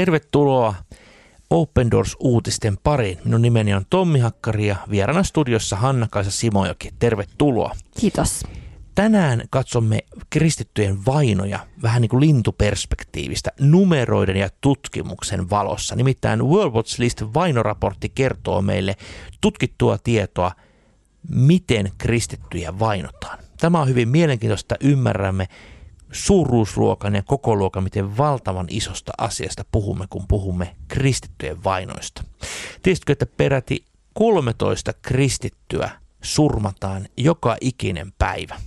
Tervetuloa Open Doors-uutisten pariin. Minun nimeni on Tommi Hakkari ja vieraana studiossa Hanna-Kaisa Simojoki. Tervetuloa. Kiitos. Tänään katsomme kristittyjen vainoja vähän niin kuin lintuperspektiivistä numeroiden ja tutkimuksen valossa. Nimittäin World Watch List vainoraportti kertoo meille tutkittua tietoa, miten kristittyjä vainotaan. Tämä on hyvin mielenkiintoista, ymmärrämme suuruusluokan ja koko luokan, miten valtavan isosta asiasta puhumme, kun puhumme kristittyjen vainoista. Tiesitkö, että peräti 13 kristittyä surmataan joka ikinen päivä?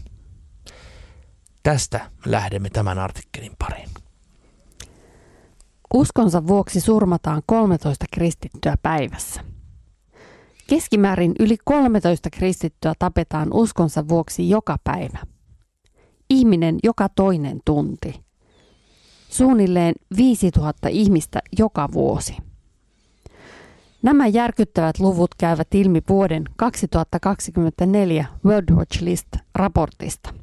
Tästä lähdemme tämän artikkelin pariin. Uskonsa vuoksi surmataan 13 kristittyä päivässä. Keskimäärin yli 13 kristittyä tapetaan uskonsa vuoksi joka päivä. Ihminen joka toinen tunti. Suunnilleen 5000 ihmistä joka vuosi. Nämä järkyttävät luvut käyvät ilmi vuoden 2024 World Watch List-raportista.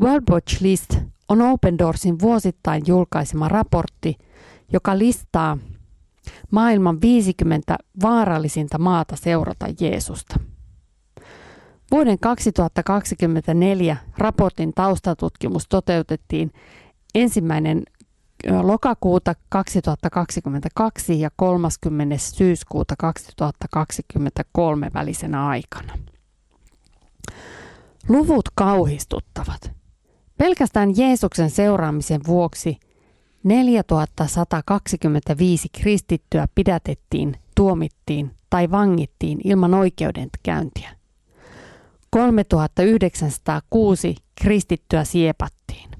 World Watch List on Open Doorsin vuosittain julkaisema raportti, joka listaa maailman 50 vaarallisinta maata seurata Jeesusta. Vuoden 2024 raportin taustatutkimus toteutettiin ensimmäinen lokakuuta 2022 ja 30. syyskuuta 2023 välisenä aikana. Luvut kauhistuttavat. Pelkästään Jeesuksen seuraamisen vuoksi 4125 kristittyä pidätettiin, tuomittiin tai vangittiin ilman oikeudenkäyntiä. 3906 kristittyä siepattiin.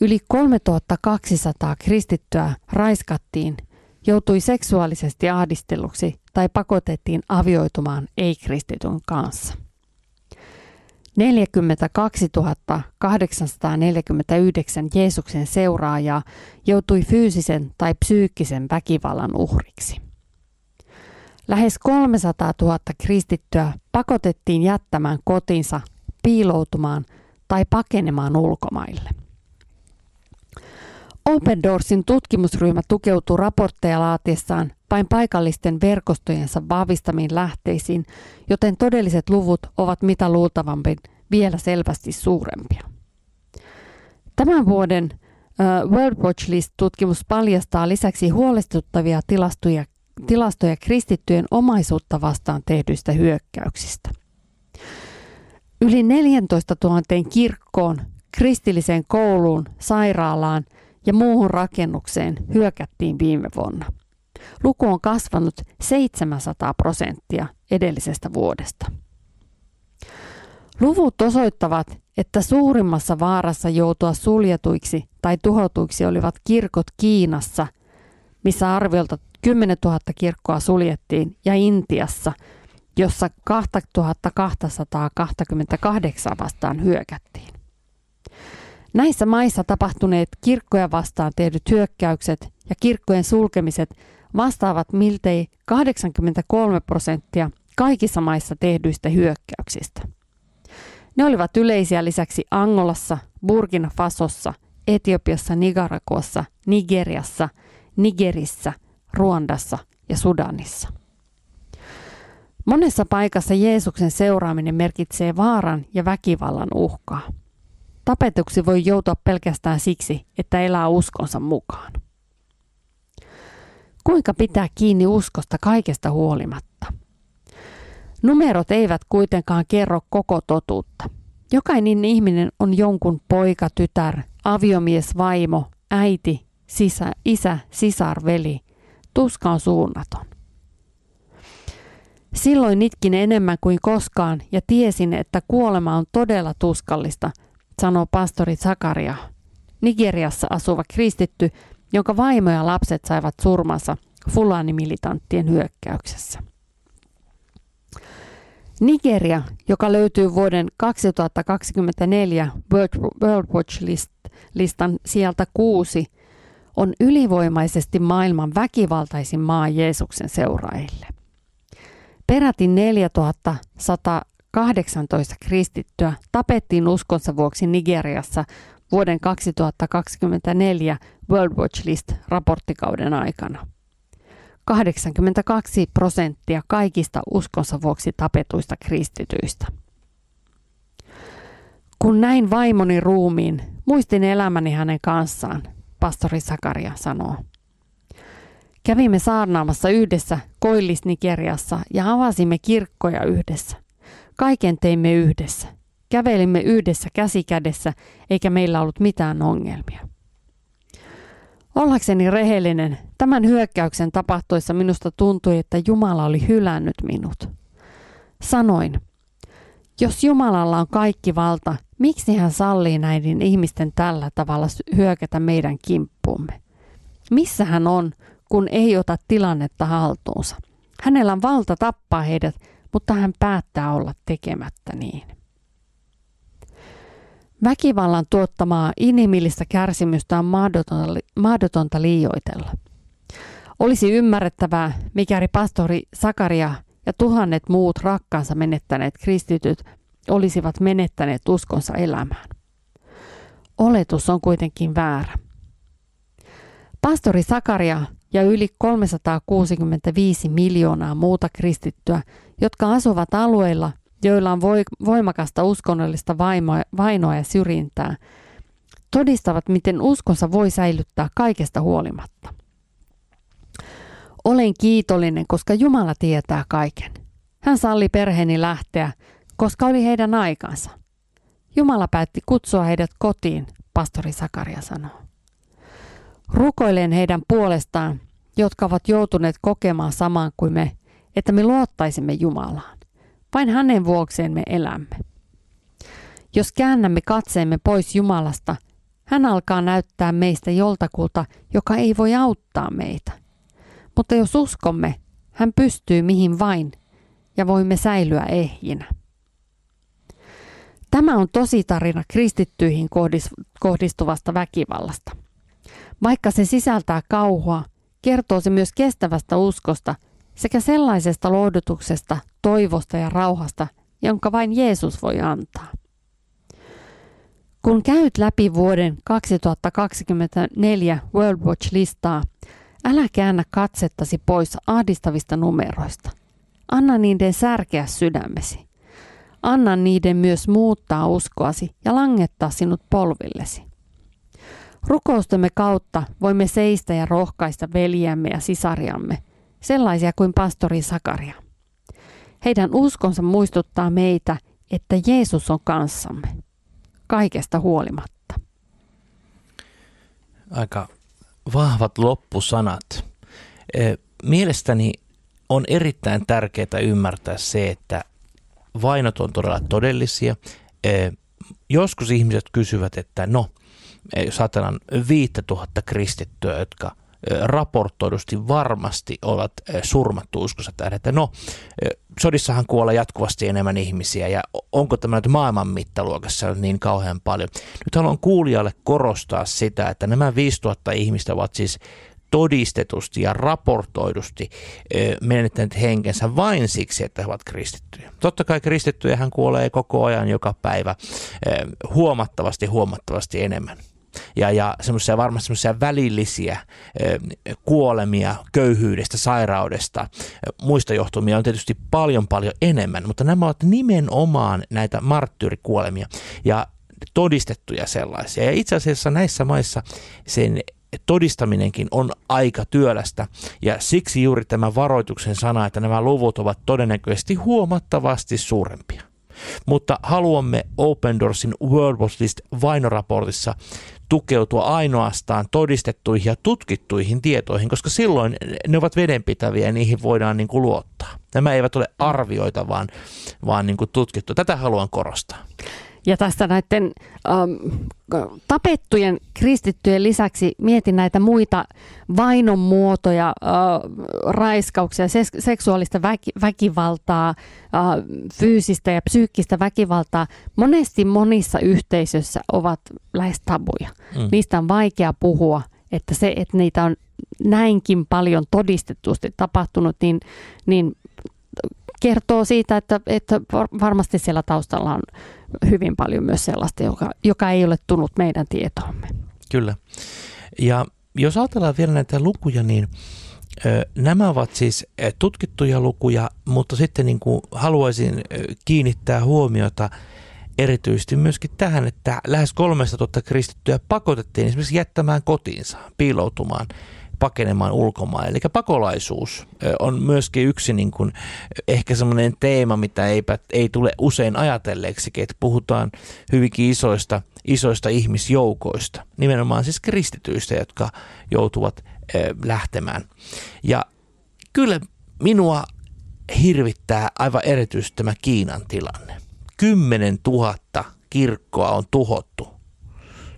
Yli 3200 kristittyä raiskattiin, joutui seksuaalisesti ahdisteluksi tai pakotettiin avioitumaan ei-kristityn kanssa. 42 849 Jeesuksen seuraajaa joutui fyysisen tai psyykkisen väkivallan uhriksi. Lähes 300 000 kristittyä pakotettiin jättämään kotinsa, piiloutumaan tai pakenemaan ulkomaille. Open Doorsin tutkimusryhmä tukeutuu raportteja laatiessaan vain paikallisten verkostojensa vahvistamiin lähteisiin, joten todelliset luvut ovat mitä luultavampi vielä selvästi suurempia. Tämän vuoden World Watch List-tutkimus paljastaa lisäksi huolestuttavia tilastoja, tilastoja kristittyjen omaisuutta vastaan tehdyistä hyökkäyksistä. Yli 14 000 kirkkoon, kristilliseen kouluun, sairaalaan ja muuhun rakennukseen hyökättiin viime vuonna – Luku on kasvanut 700 prosenttia edellisestä vuodesta. Luvut osoittavat, että suurimmassa vaarassa joutua suljetuiksi tai tuhotuiksi olivat kirkot Kiinassa, missä arviolta 10 000 kirkkoa suljettiin, ja Intiassa, jossa 2228 vastaan hyökättiin. Näissä maissa tapahtuneet kirkkoja vastaan tehdyt hyökkäykset ja kirkkojen sulkemiset vastaavat miltei 83 prosenttia kaikissa maissa tehdyistä hyökkäyksistä. Ne olivat yleisiä lisäksi Angolassa, Burkina Fasossa, Etiopiassa, Nicaraguassa, Nigeriassa, Nigerissä, Ruandassa ja Sudanissa. Monessa paikassa Jeesuksen seuraaminen merkitsee vaaran ja väkivallan uhkaa. Tapetuksi voi joutua pelkästään siksi, että elää uskonsa mukaan. Kuinka pitää kiinni uskosta kaikesta huolimatta? Numerot eivät kuitenkaan kerro koko totuutta. Jokainen ihminen on jonkun poika, tytär, aviomies, vaimo, äiti, sisä, isä, sisar, veli. Tuska on suunnaton. Silloin itkin enemmän kuin koskaan ja tiesin, että kuolema on todella tuskallista, sanoo pastori Zakaria. Nigeriassa asuva kristitty, jonka vaimo ja lapset saivat surmansa Fulani-militanttien hyökkäyksessä. Nigeria, joka löytyy vuoden 2024 World Watch listan sieltä kuusi, on ylivoimaisesti maailman väkivaltaisin maa Jeesuksen seuraajille. Peräti 4118 kristittyä tapettiin uskonsa vuoksi Nigeriassa vuoden 2024 World Watch List raporttikauden aikana. 82 prosenttia kaikista uskonsa vuoksi tapetuista kristityistä. Kun näin vaimoni ruumiin, muistin elämäni hänen kanssaan, pastori Sakaria sanoo. Kävimme saarnaamassa yhdessä Koillis-Nigeriassa ja avasimme kirkkoja yhdessä. Kaiken teimme yhdessä. Kävelimme yhdessä käsi kädessä, eikä meillä ollut mitään ongelmia. Ollakseni rehellinen, tämän hyökkäyksen tapahtuessa minusta tuntui, että Jumala oli hylännyt minut. Sanoin, jos Jumalalla on kaikki valta, miksi hän sallii näiden ihmisten tällä tavalla hyökätä meidän kimppuumme? Missä hän on, kun ei ota tilannetta haltuunsa? Hänellä on valta tappaa heidät, mutta hän päättää olla tekemättä niin. Väkivallan tuottamaa inhimillistä kärsimystä on mahdotonta, mahdotonta liioitella. Olisi ymmärrettävää, mikäli pastori Sakaria ja tuhannet muut rakkaansa menettäneet kristityt olisivat menettäneet uskonsa elämään. Oletus on kuitenkin väärä. Pastori Sakaria ja yli 365 miljoonaa muuta kristittyä, jotka asuvat alueilla, joilla on voimakasta uskonnollista vainoa ja syrjintää, todistavat, miten uskonsa voi säilyttää kaikesta huolimatta. Olen kiitollinen, koska Jumala tietää kaiken. Hän salli perheeni lähteä, koska oli heidän aikansa. Jumala päätti kutsua heidät kotiin, pastori Sakaria sanoo. Rukoilen heidän puolestaan, jotka ovat joutuneet kokemaan samaan kuin me, että me luottaisimme Jumalaan. Vain hänen vuokseen me elämme. Jos käännämme katseemme pois Jumalasta, hän alkaa näyttää meistä joltakulta, joka ei voi auttaa meitä. Mutta jos uskomme, hän pystyy mihin vain ja voimme säilyä ehjinä. Tämä on tosi tarina kristittyihin kohdistuvasta väkivallasta. Vaikka se sisältää kauhua, kertoo se myös kestävästä uskosta sekä sellaisesta lohdutuksesta, toivosta ja rauhasta, jonka vain Jeesus voi antaa. Kun käyt läpi vuoden 2024 World Watch-listaa, älä käännä katsettasi pois ahdistavista numeroista. Anna niiden särkeä sydämesi. Anna niiden myös muuttaa uskoasi ja langettaa sinut polvillesi. Rukoustemme kautta voimme seistä ja rohkaista veljiämme ja sisariamme, sellaisia kuin pastori Sakaria. Heidän uskonsa muistuttaa meitä, että Jeesus on kanssamme, kaikesta huolimatta. Aika vahvat loppusanat. Mielestäni on erittäin tärkeää ymmärtää se, että vainot on todella todellisia. Joskus ihmiset kysyvät, että no, jos ajatellaan 5000 kristittyä, jotka raportoidusti varmasti ovat surmattu uskossa tähden, että no, sodissahan kuolee jatkuvasti enemmän ihmisiä ja onko tämä nyt maailman mittaluokassa niin kauhean paljon. Nyt haluan kuulijalle korostaa sitä, että nämä 5000 ihmistä ovat siis todistetusti ja raportoidusti menettäneet henkensä vain siksi, että he ovat kristittyjä. Totta kai kristittyjä hän kuolee koko ajan joka päivä huomattavasti huomattavasti enemmän ja, ja semmoisia varmasti semmoisia välillisiä kuolemia köyhyydestä, sairaudesta, muista johtumia on tietysti paljon paljon enemmän, mutta nämä ovat nimenomaan näitä marttyyrikuolemia ja todistettuja sellaisia. Ja itse asiassa näissä maissa sen todistaminenkin on aika työlästä ja siksi juuri tämä varoituksen sana, että nämä luvut ovat todennäköisesti huomattavasti suurempia. Mutta haluamme Open Doorsin World Watch List vainoraportissa tukeutua ainoastaan todistettuihin ja tutkittuihin tietoihin, koska silloin ne ovat vedenpitäviä ja niihin voidaan niin kuin luottaa. Nämä eivät ole arvioita, vaan, vaan niin kuin tutkittu. Tätä haluan korostaa. Ja tästä näiden ähm, tapettujen kristittyjen lisäksi mietin näitä muita vainon muotoja, äh, raiskauksia, ses- seksuaalista väki- väkivaltaa, äh, fyysistä ja psyykkistä väkivaltaa. Monesti monissa yhteisöissä ovat lähes tabuja. Mm. Niistä on vaikea puhua, että se, että niitä on näinkin paljon todistetusti tapahtunut, niin, niin kertoo siitä, että, että varmasti siellä taustalla on hyvin paljon myös sellaista, joka, joka ei ole tullut meidän tietoomme. Kyllä. Ja jos ajatellaan vielä näitä lukuja, niin Nämä ovat siis tutkittuja lukuja, mutta sitten niin kuin haluaisin kiinnittää huomiota erityisesti myöskin tähän, että lähes 300 kristittyä pakotettiin esimerkiksi jättämään kotiinsa, piiloutumaan, pakenemaan ulkomaan. Eli pakolaisuus on myöskin yksi niin kuin, ehkä semmoinen teema, mitä eipä, ei tule usein ajatelleeksi, että puhutaan hyvinkin isoista, isoista ihmisjoukoista, nimenomaan siis kristityistä, jotka joutuvat lähtemään. Ja kyllä minua hirvittää aivan erityisesti tämä Kiinan tilanne. 10 000 kirkkoa on tuhottu.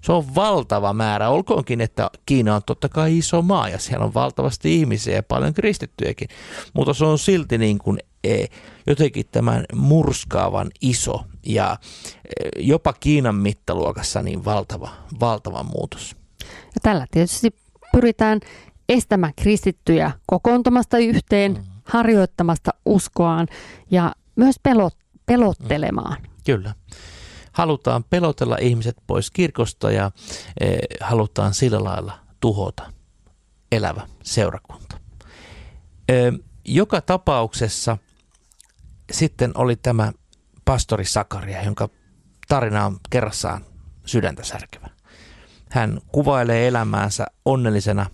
Se on valtava määrä, olkoonkin, että Kiina on totta kai iso maa ja siellä on valtavasti ihmisiä ja paljon kristittyjäkin, mutta se on silti niin kuin e, jotenkin tämän murskaavan iso ja e, jopa Kiinan mittaluokassa niin valtava, valtava muutos. Ja tällä tietysti pyritään estämään kristittyjä kokoontumasta yhteen, mm. harjoittamasta uskoaan ja myös pelot, pelottelemaan. Kyllä. Halutaan pelotella ihmiset pois kirkosta ja e, halutaan sillä lailla tuhota elävä seurakunta. E, joka tapauksessa sitten oli tämä pastori Sakaria, jonka tarina on kerrassaan sydäntä särkevä. Hän kuvailee elämäänsä onnellisena.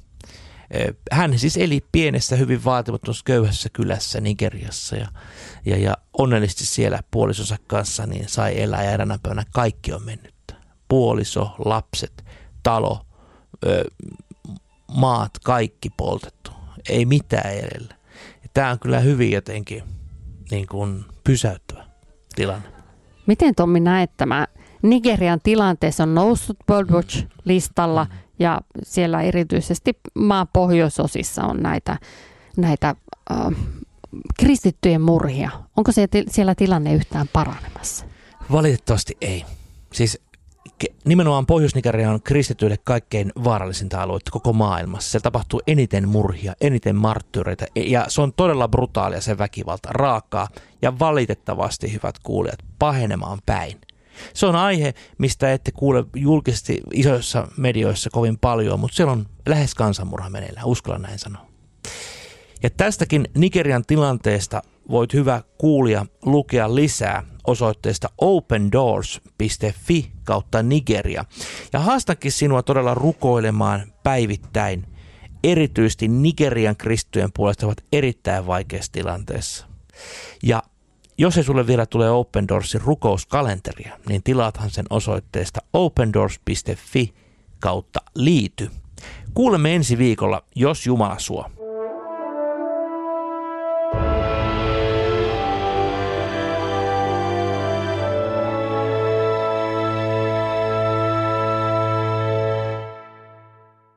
Hän siis eli pienessä, hyvin vaatimattomassa köyhässä kylässä Nigeriassa ja, ja, ja onnellisesti siellä puolisonsa kanssa niin sai elää ja eräänä päivänä kaikki on mennyt. Puoliso, lapset, talo, ö, maat, kaikki poltettu. Ei mitään edellä. Tämä on kyllä hyvin jotenkin niin kuin pysäyttävä tilanne. Miten Tommi näet tämä Nigerian tilanteessa on noussut World Watch-listalla mm. Ja siellä erityisesti maan pohjoisosissa on näitä, näitä äh, kristittyjen murhia. Onko se, siellä tilanne yhtään paranemassa? Valitettavasti ei. Siis nimenomaan Pohjois-Nigeria on kristityille kaikkein vaarallisinta aluetta koko maailmassa. Siellä tapahtuu eniten murhia, eniten marttyyreitä ja se on todella brutaalia se väkivalta, raakaa ja valitettavasti, hyvät kuulijat, pahenemaan päin. Se on aihe, mistä ette kuule julkisesti isoissa medioissa kovin paljon, mutta siellä on lähes kansanmurha meneillään, uskalla näin sanoa. Ja tästäkin Nigerian tilanteesta voit hyvä kuulia lukea lisää osoitteesta opendoors.fi kautta Nigeria. Ja haastankin sinua todella rukoilemaan päivittäin. Erityisesti Nigerian kristyjen puolesta ovat erittäin vaikeassa tilanteessa. Ja jos ei sulle vielä tule Open Doorsin rukouskalenteria, niin tilaathan sen osoitteesta opendoors.fi kautta liity. Kuulemme ensi viikolla, jos Jumala suo.